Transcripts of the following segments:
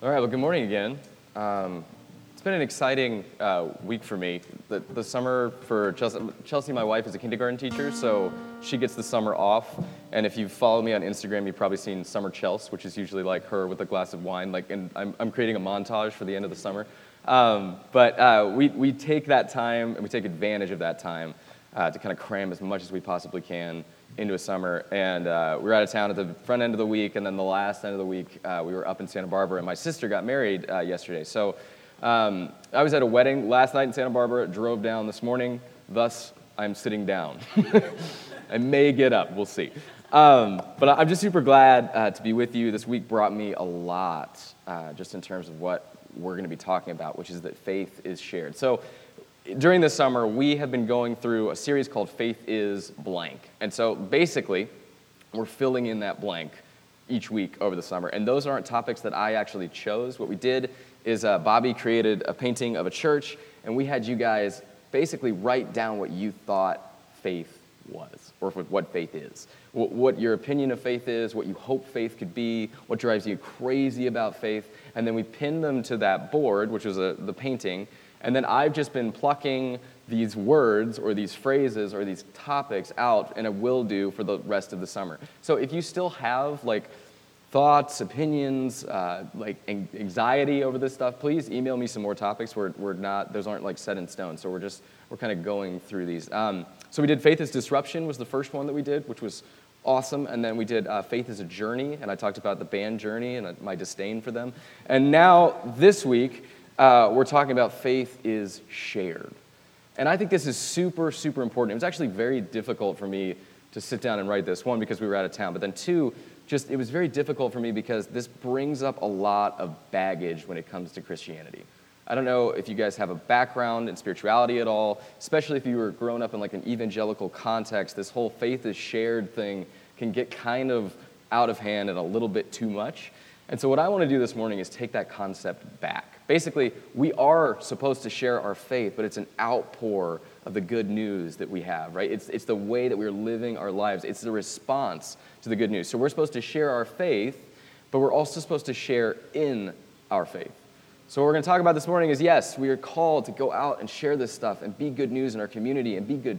All right, well, good morning again. Um, it's been an exciting uh, week for me. The, the summer for Chelsea, Chelsea, my wife, is a kindergarten teacher, so she gets the summer off. And if you've followed me on Instagram, you've probably seen Summer Chelsea, which is usually like her with a glass of wine. Like, and I'm, I'm creating a montage for the end of the summer. Um, but uh, we, we take that time and we take advantage of that time uh, to kind of cram as much as we possibly can into a summer. And uh, we were out of town at the front end of the week, and then the last end of the week, uh, we were up in Santa Barbara, and my sister got married uh, yesterday. So um, I was at a wedding last night in Santa Barbara, drove down this morning, thus, I'm sitting down. I may get up, we'll see. Um, but I'm just super glad uh, to be with you. This week brought me a lot, uh, just in terms of what we're going to be talking about, which is that faith is shared. So during this summer, we have been going through a series called Faith is Blank. And so basically, we're filling in that blank each week over the summer. And those aren't topics that I actually chose. What we did is uh, Bobby created a painting of a church, and we had you guys basically write down what you thought faith was, or what faith is, what your opinion of faith is, what you hope faith could be, what drives you crazy about faith. And then we pinned them to that board, which was a, the painting and then I've just been plucking these words or these phrases or these topics out and it will do for the rest of the summer. So if you still have like thoughts, opinions, uh, like anxiety over this stuff, please email me some more topics. We're, we're not, those aren't like set in stone. So we're just, we're kind of going through these. Um, so we did Faith is Disruption was the first one that we did, which was awesome. And then we did uh, Faith is a Journey, and I talked about the band Journey and uh, my disdain for them. And now this week, uh, we're talking about faith is shared. And I think this is super, super important. It was actually very difficult for me to sit down and write this. One, because we were out of town, but then two, just it was very difficult for me because this brings up a lot of baggage when it comes to Christianity. I don't know if you guys have a background in spirituality at all, especially if you were grown up in like an evangelical context. This whole faith is shared thing can get kind of out of hand and a little bit too much. And so, what I want to do this morning is take that concept back. Basically, we are supposed to share our faith, but it's an outpour of the good news that we have, right? It's, it's the way that we're living our lives, it's the response to the good news. So we're supposed to share our faith, but we're also supposed to share in our faith. So, what we're going to talk about this morning is yes, we are called to go out and share this stuff and be good news in our community and be good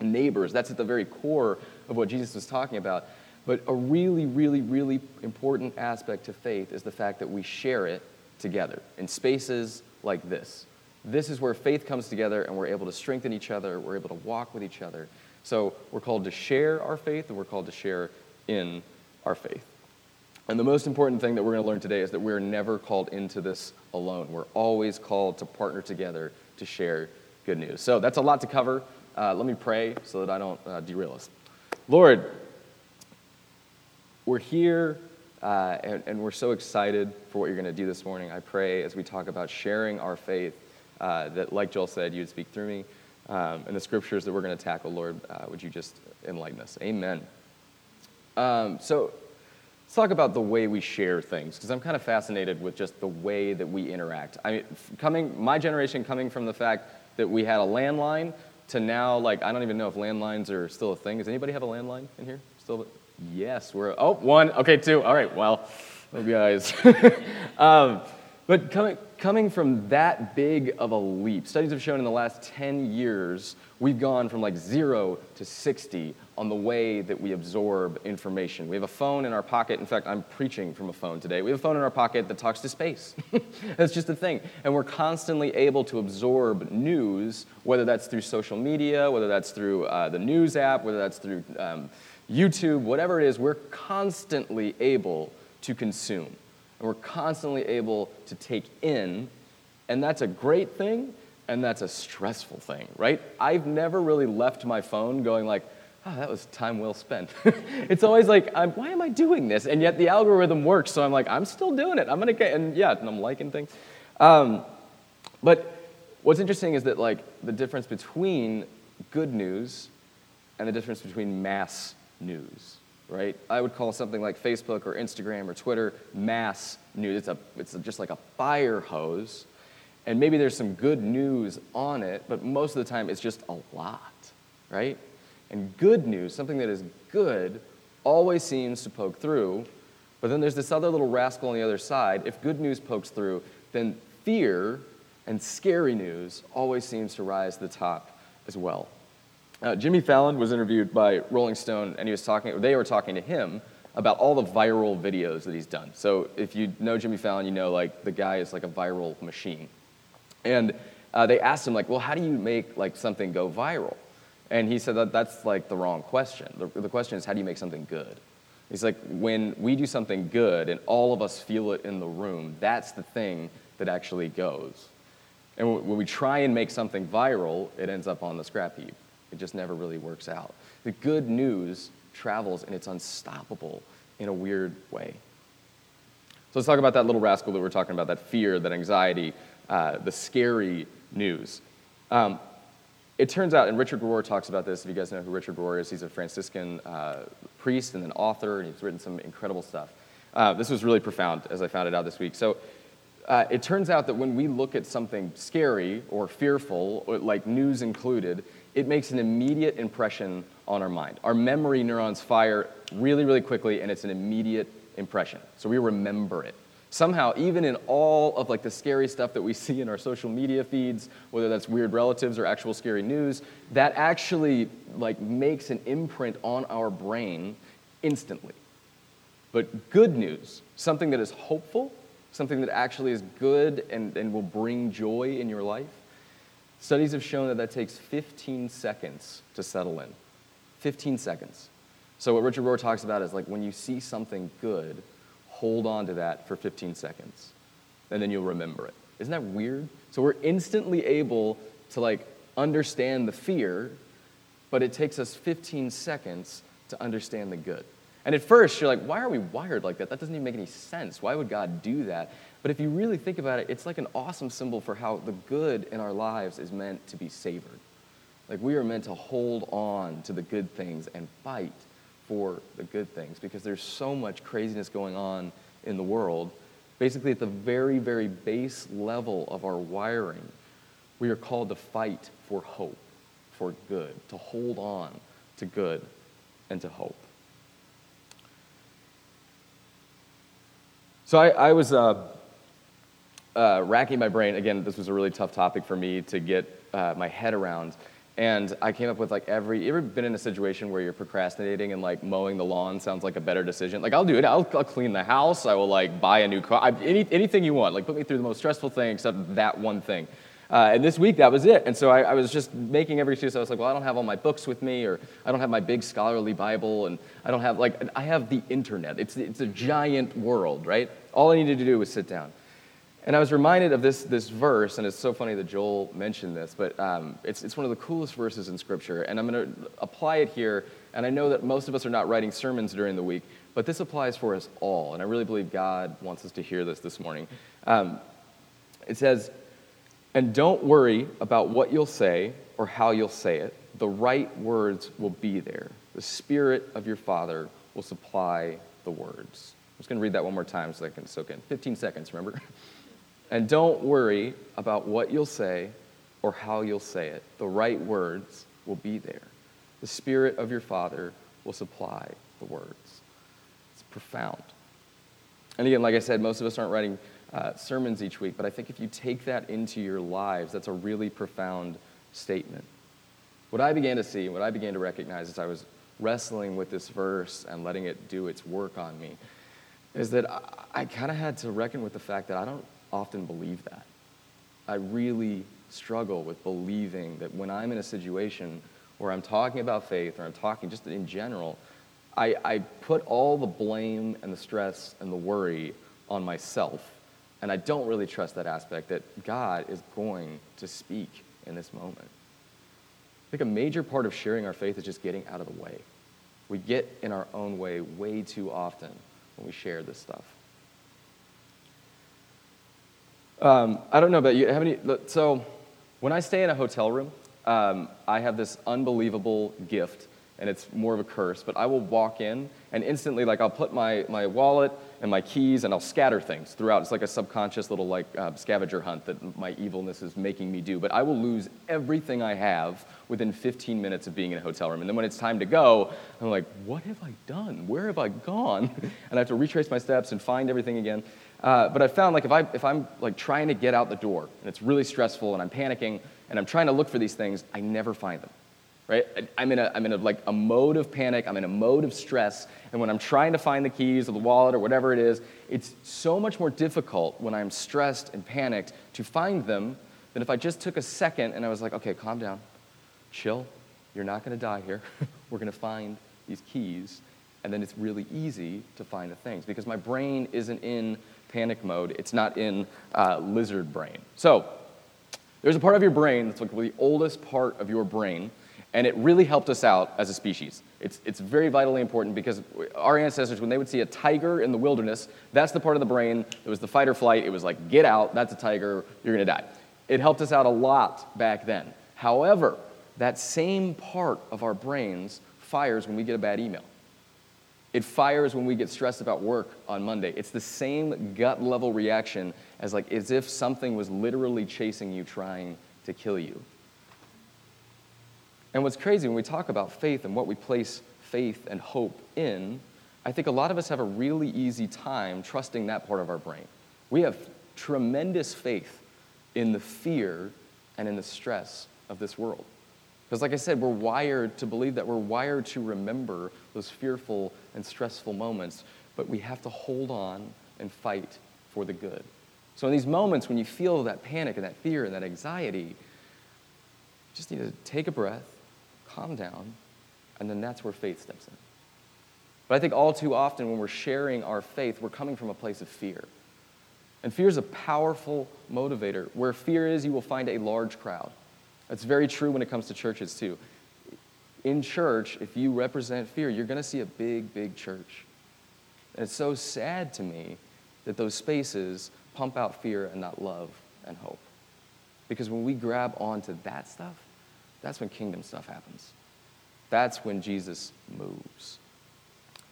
neighbors. That's at the very core of what Jesus was talking about. But a really, really, really important aspect to faith is the fact that we share it together in spaces like this. This is where faith comes together and we're able to strengthen each other, we're able to walk with each other. So we're called to share our faith and we're called to share in our faith. And the most important thing that we're going to learn today is that we're never called into this alone. We're always called to partner together to share good news. So that's a lot to cover. Uh, let me pray so that I don't uh, derail us. Lord, we're here uh, and, and, we're so excited for what you're going to do this morning. I pray as we talk about sharing our faith uh, that, like Joel said, you would speak through me. Um, and the scriptures that we're going to tackle, Lord, uh, would you just enlighten us? Amen. Um, so let's talk about the way we share things, because I'm kind of fascinated with just the way that we interact. I mean, coming, my generation coming from the fact that we had a landline to now, like, I don't even know if landlines are still a thing. Does anybody have a landline in here? Still? Yes, we're, oh, one, okay, two. All right, well, guys. um, but coming, coming from that big of a leap, studies have shown in the last 10 years, we've gone from like zero to 60 on the way that we absorb information. We have a phone in our pocket. In fact, I'm preaching from a phone today. We have a phone in our pocket that talks to space. that's just a thing. And we're constantly able to absorb news, whether that's through social media, whether that's through uh, the news app, whether that's through um, YouTube, whatever it is, we're constantly able to consume. And we're constantly able to take in. And that's a great thing, and that's a stressful thing, right? I've never really left my phone going like, oh, that was time well spent. it's always like, why am I doing this? And yet the algorithm works, so I'm like, I'm still doing it. I'm gonna get, and yeah, and I'm liking things. Um, but what's interesting is that like the difference between good news and the difference between mass news, right? I would call something like Facebook or Instagram or Twitter mass news. It's, a, it's just like a fire hose. And maybe there's some good news on it, but most of the time it's just a lot, right? And good news, something that is good, always seems to poke through But then there's this other little rascal on the other side. If good news pokes through, then fear and scary news always seems to rise to the top as well. Uh, Jimmy Fallon was interviewed by Rolling Stone, and he was talking. They were talking to him about all the viral videos that he's done. So if you know Jimmy Fallon, you know like the guy is like a viral machine. And uh, they asked him like, well, how do you make like something go viral? And he said that that's like the wrong question. The, the question is, how do you make something good? He's like, when we do something good and all of us feel it in the room, that's the thing that actually goes. And when we try and make something viral, it ends up on the scrap heap. It just never really works out. The good news travels and it's unstoppable in a weird way. So let's talk about that little rascal that we're talking about, that fear, that anxiety, uh, the scary news. Um, it turns out, and Richard Rohr talks about this, if you guys know who Richard Rohr is, he's a Franciscan uh, priest and an author, and he's written some incredible stuff. Uh, this was really profound as I found it out this week. So uh, it turns out that when we look at something scary or fearful, or like news included, it makes an immediate impression on our mind. Our memory neurons fire really, really quickly, and it's an immediate impression. So we remember it somehow even in all of like the scary stuff that we see in our social media feeds whether that's weird relatives or actual scary news that actually like makes an imprint on our brain instantly but good news something that is hopeful something that actually is good and, and will bring joy in your life studies have shown that that takes 15 seconds to settle in 15 seconds so what richard rohr talks about is like when you see something good hold on to that for 15 seconds, and then you'll remember it. Isn't that weird? So we're instantly able to like understand the fear, but it takes us 15 seconds to understand the good. And at first, you're like, why are we wired like that? That doesn't even make any sense. Why would God do that? But if you really think about it, it's like an awesome symbol for how the good in our lives is meant to be savored. Like we are meant to hold on to the good things and fight for the good things because there's so much craziness going on in the world. Basically, at the very, very base level of our wiring, we are called to fight for hope, for good, to hold on to good and to hope. So I, I was uh, uh, racking my brain. Again, this was a really tough topic for me to get uh, my head around. And I came up with like every, you ever been in a situation where you're procrastinating and like mowing the lawn sounds like a better decision? Like I'll do it, I'll, I'll clean the house, I will like buy a new car, I, any, anything you want. Like put me through the most stressful thing except that one thing. Uh, and this week that was it. And so I, I, was just making every excuse. I was like, well, I don't have all my books with me, or I don't have my big scholarly Bible, and I don't have like, I have the internet. It's, it's a giant world, right? All I needed to do was sit down. And I was reminded of this, this verse, and it's so funny that Joel mentioned this, but um, it's, it's one of the coolest verses in Scripture. And I'm going to apply it here. And I know that most of us are not writing sermons during the week, but this applies for us all. And I really believe God wants us to hear this this morning. Um, it says, And don't worry about what you'll say or how you'll say it. The right words will be there. The Spirit of your Father will supply the words. I'm just going to read that one more time so I can soak in. 15 seconds, remember? And don't worry about what you'll say or how you'll say it. The right words will be there. The Spirit of your Father will supply the words. It's profound. And again, like I said, most of us aren't writing uh, sermons each week, but I think if you take that into your lives, that's a really profound statement. What I began to see, what I began to recognize as I was wrestling with this verse and letting it do its work on me, is that I, I kind of had to reckon with the fact that I don't often believe that. I really struggle with believing that when I'm in a situation where I'm talking about faith or I'm talking just in general, I, I put all the blame and the stress and the worry on myself. And I don't really trust that aspect that God is going to speak in this moment. I think a major part of sharing our faith is just getting out of the way. We get in our own way way too often when we share this stuff. Um, I don't know about you. So when I stay in a hotel room, um, I have this unbelievable gift, and it's more of a curse, but I will walk in and instantly, like, I'll put my, my wallet and my keys and I'll scatter things throughout. It's like a subconscious little, like, uh, scavenger hunt that my evilness is making me do. But I will lose everything I have within 15 minutes of being in a hotel room. And then when it's time to go, I'm like, what have I done? Where have I gone? And I have to retrace my steps and find everything again. Uh, but I found, like, if, I, if I'm, like, trying to get out the door and it's really stressful and I'm panicking and I'm trying to look for these things, I never find them right? I'm in, a, I'm in a, like a mode of panic, I'm in a mode of stress, and when I'm trying to find the keys or the wallet or whatever it is, it's so much more difficult when I'm stressed and panicked to find them than if I just took a second and I was like, okay, calm down, chill, you're not gonna die here. We're gonna find these keys, and then it's really easy to find the things because my brain isn't in panic mode, it's not in uh, lizard brain. So, there's a part of your brain that's like the oldest part of your brain and it really helped us out as a species. It's, it's very vitally important because our ancestors, when they would see a tiger in the wilderness, that's the part of the brain that was the fight or flight. It was like, get out, that's a tiger, you're gonna die. It helped us out a lot back then. However, that same part of our brains fires when we get a bad email. It fires when we get stressed about work on Monday. It's the same gut level reaction as like as if something was literally chasing you, trying to kill you. And what's crazy when we talk about faith and what we place faith and hope in, I think a lot of us have a really easy time trusting that part of our brain. We have tremendous faith in the fear and in the stress of this world. Because, like I said, we're wired to believe that we're wired to remember those fearful and stressful moments, but we have to hold on and fight for the good. So, in these moments when you feel that panic and that fear and that anxiety, you just need to take a breath calm down, and then that's where faith steps in. But I think all too often when we're sharing our faith, we're coming from a place of fear. And fear is a powerful motivator. Where fear is, you will find a large crowd. That's very true when it comes to churches, too. In church, if you represent fear, you're going to see a big, big church. And it's so sad to me that those spaces pump out fear and not love and hope. Because when we grab onto that stuff, that's when kingdom stuff happens. That's when Jesus moves.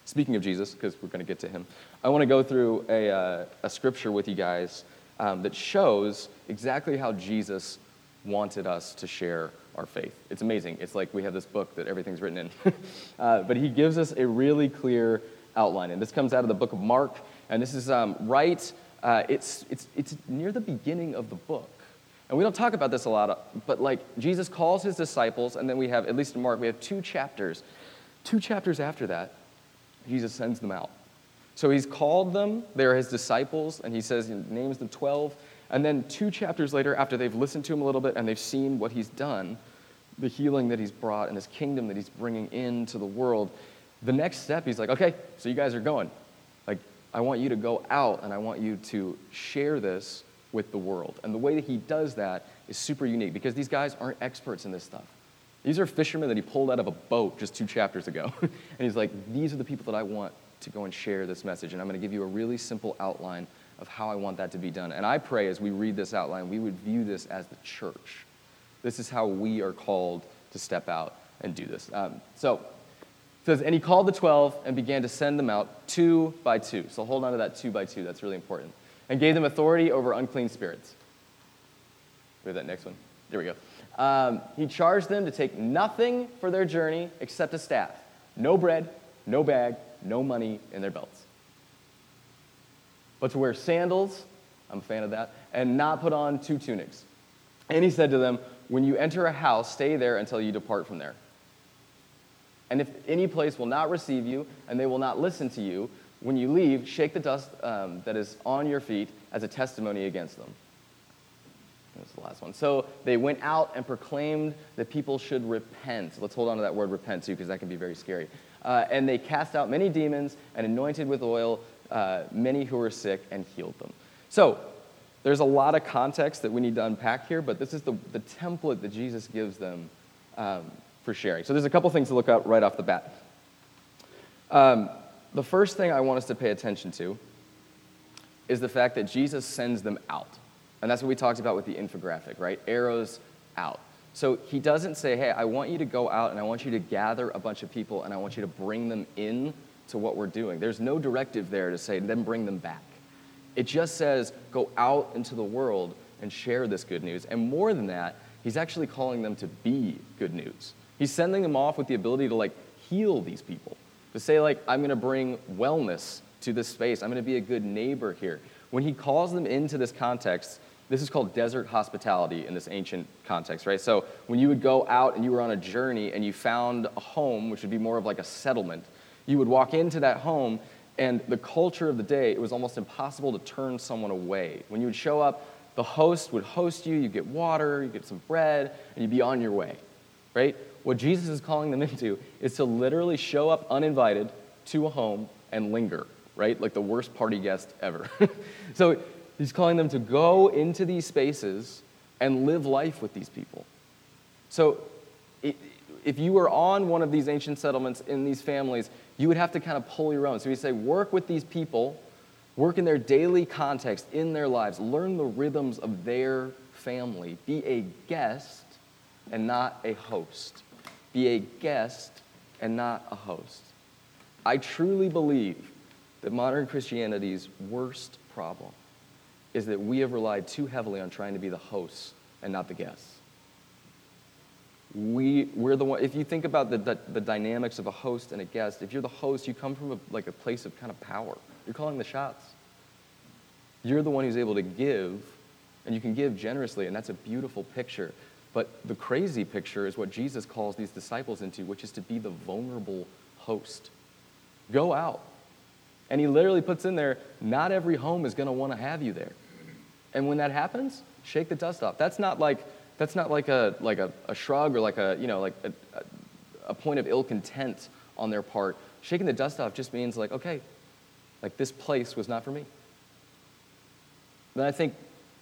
Speaking of Jesus, because we're going to get to him, I want to go through a, uh, a scripture with you guys um, that shows exactly how Jesus wanted us to share our faith. It's amazing. It's like we have this book that everything's written in. uh, but he gives us a really clear outline. And this comes out of the book of Mark. And this is um, right, uh, it's, it's, it's near the beginning of the book. And we don't talk about this a lot, but like Jesus calls his disciples, and then we have, at least in Mark, we have two chapters. Two chapters after that, Jesus sends them out. So he's called them, they're his disciples, and he says, he names the 12. And then two chapters later, after they've listened to him a little bit and they've seen what he's done, the healing that he's brought and his kingdom that he's bringing into the world, the next step, he's like, okay, so you guys are going. Like, I want you to go out and I want you to share this with the world. And the way that he does that is super unique because these guys aren't experts in this stuff. These are fishermen that he pulled out of a boat just two chapters ago. and he's like, these are the people that I want to go and share this message. And I'm going to give you a really simple outline of how I want that to be done. And I pray as we read this outline, we would view this as the church. This is how we are called to step out and do this. Um, so, says, and he called the 12 and began to send them out two by two. So hold on to that two by two. That's really important and gave them authority over unclean spirits. We have that next one. There we go. Um, he charged them to take nothing for their journey except a staff no bread, no bag, no money in their belts. But to wear sandals, I'm a fan of that, and not put on two tunics. And he said to them, When you enter a house, stay there until you depart from there. And if any place will not receive you, and they will not listen to you, when you leave, shake the dust um, that is on your feet as a testimony against them. That's the last one. So they went out and proclaimed that people should repent. Let's hold on to that word repent too, because that can be very scary. Uh, and they cast out many demons and anointed with oil uh, many who were sick and healed them. So there's a lot of context that we need to unpack here, but this is the, the template that Jesus gives them um, for sharing. So there's a couple things to look at right off the bat. Um, the first thing I want us to pay attention to is the fact that Jesus sends them out. And that's what we talked about with the infographic, right? Arrows out. So he doesn't say, hey, I want you to go out and I want you to gather a bunch of people and I want you to bring them in to what we're doing. There's no directive there to say, then bring them back. It just says, go out into the world and share this good news. And more than that, he's actually calling them to be good news. He's sending them off with the ability to like heal these people, to say, like, I'm going to bring wellness to this space. I'm going to be a good neighbor here. When he calls them into this context, this is called desert hospitality in this ancient context, right? So when you would go out and you were on a journey and you found a home, which would be more of like a settlement, you would walk into that home and the culture of the day, it was almost impossible to turn someone away. When you would show up, the host would host you, you'd get water, you get some bread, and you'd be on your way, right? What Jesus is calling them into is to literally show up uninvited to a home and linger, right? Like the worst party guest ever. so He's calling them to go into these spaces and live life with these people. So, if you were on one of these ancient settlements in these families, you would have to kind of pull your own. So, you say, work with these people, work in their daily context, in their lives, learn the rhythms of their family, be a guest and not a host. Be a guest and not a host. I truly believe that modern Christianity's worst problem is that we have relied too heavily on trying to be the hosts and not the guests. We, we're the one, if you think about the, the, the dynamics of a host and a guest, if you're the host, you come from a, like a place of kind of power. You're calling the shots. You're the one who's able to give, and you can give generously, and that's a beautiful picture. But the crazy picture is what Jesus calls these disciples into, which is to be the vulnerable host. Go out, and he literally puts in there, not every home is going to want to have you there. And when that happens, shake the dust off. That's not like, that's not like, a, like a, a shrug or like a, you know, like a, a point of ill content on their part. Shaking the dust off just means like, okay, like this place was not for me. Then I think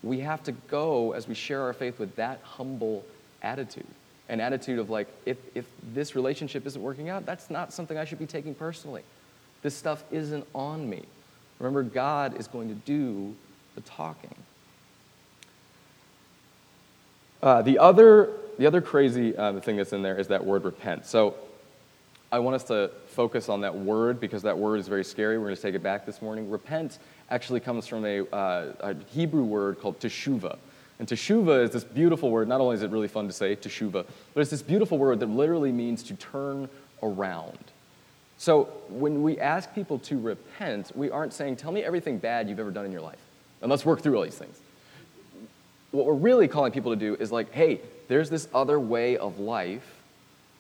we have to go as we share our faith with that humble attitude. An attitude of like, if, if this relationship isn't working out, that's not something I should be taking personally. This stuff isn't on me. Remember, God is going to do the talking. Uh, the, other, the other crazy uh, thing that's in there is that word repent. So I want us to focus on that word because that word is very scary. We're going to take it back this morning. Repent actually comes from a, uh, a Hebrew word called teshuva. And teshuva is this beautiful word. Not only is it really fun to say, teshuva, but it's this beautiful word that literally means to turn around. So when we ask people to repent, we aren't saying, tell me everything bad you've ever done in your life, and let's work through all these things. What we're really calling people to do is like, hey, there's this other way of life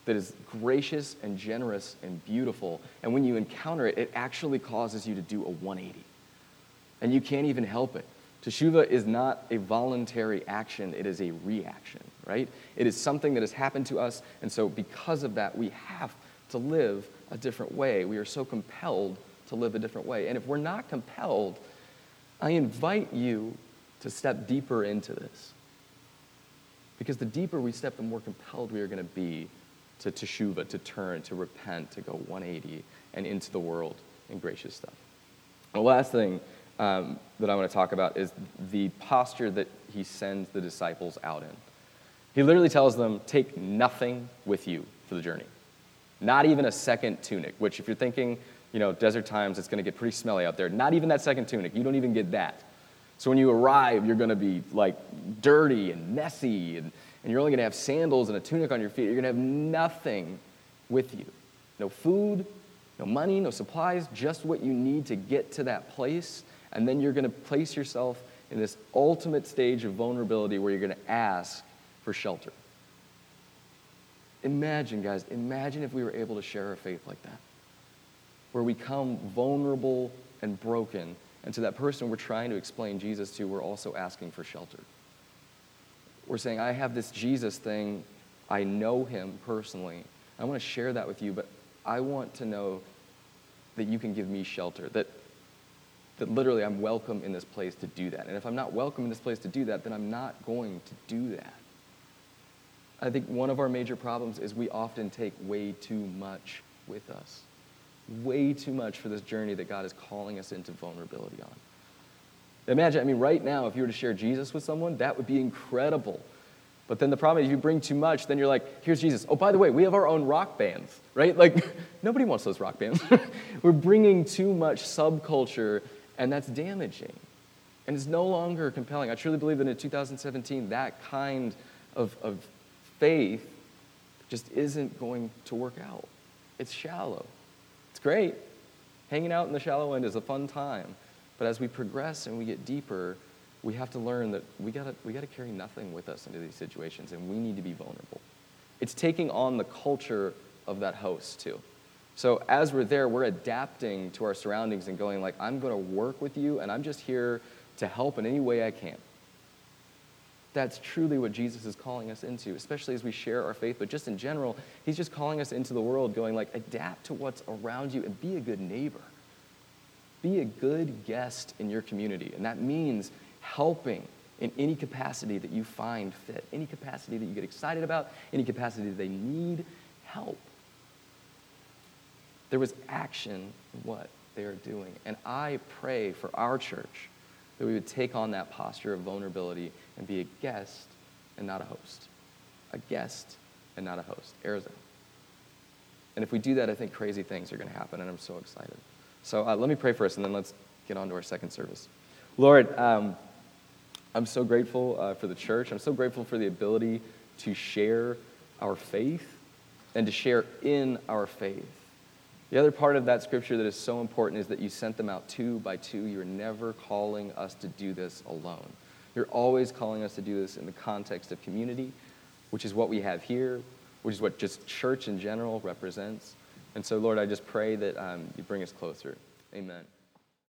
that is gracious and generous and beautiful, and when you encounter it, it actually causes you to do a 180. And you can't even help it. Teshuva is not a voluntary action, it is a reaction, right? It is something that has happened to us, and so because of that, we have to live a different way. We are so compelled to live a different way. And if we're not compelled, I invite you to step deeper into this. Because the deeper we step, the more compelled we are going to be to teshuva, to turn, to repent, to go 180 and into the world in gracious stuff. The last thing um, that I want to talk about is the posture that he sends the disciples out in. He literally tells them, Take nothing with you for the journey. Not even a second tunic, which, if you're thinking, you know, desert times, it's going to get pretty smelly out there. Not even that second tunic. You don't even get that. So when you arrive, you're going to be like dirty and messy, and, and you're only going to have sandals and a tunic on your feet. You're going to have nothing with you no food, no money, no supplies, just what you need to get to that place. And then you're going to place yourself in this ultimate stage of vulnerability where you're going to ask for shelter. Imagine, guys, imagine if we were able to share our faith like that, where we come vulnerable and broken, and to that person we're trying to explain Jesus to, we're also asking for shelter. We're saying, I have this Jesus thing, I know him personally. I want to share that with you, but I want to know that you can give me shelter, that, that literally I'm welcome in this place to do that. And if I'm not welcome in this place to do that, then I'm not going to do that. I think one of our major problems is we often take way too much with us. Way too much for this journey that God is calling us into vulnerability on. Imagine, I mean, right now, if you were to share Jesus with someone, that would be incredible. But then the problem is, if you bring too much, then you're like, here's Jesus. Oh, by the way, we have our own rock bands, right? Like, nobody wants those rock bands. We're bringing too much subculture, and that's damaging. And it's no longer compelling. I truly believe that in 2017, that kind of, of faith just isn't going to work out. It's shallow. It's great. Hanging out in the shallow end is a fun time. But as we progress and we get deeper, we have to learn that we gotta, we gotta carry nothing with us into these situations and we need to be vulnerable. It's taking on the culture of that host too. So as we're there, we're adapting to our surroundings and going like, I'm gonna work with you and I'm just here to help in any way I can. That's truly what Jesus is calling us into, especially as we share our faith, but just in general, he's just calling us into the world going like, adapt to what's around you and be a good neighbor. Be a good guest in your community. And that means helping in any capacity that you find fit, any capacity that you get excited about, any capacity that they need help. There was action in what they are doing. And I pray for our church that we would take on that posture of vulnerability and be a guest and not a host. A guest and not a host. Arizona. And if we do that, I think crazy things are going to happen, and I'm so excited. So uh, let me pray us, and then let's get on to our second service. Lord, um, I'm so grateful uh, for the church. I'm so grateful for the ability to share our faith and to share in our faith. The other part of that scripture that is so important is that you sent them out two by two. You're never calling us to do this alone. You're always calling us to do this in the context of community, which is what we have here, which is what just church in general represents. And so, Lord, I just pray that um, you bring us closer. Amen.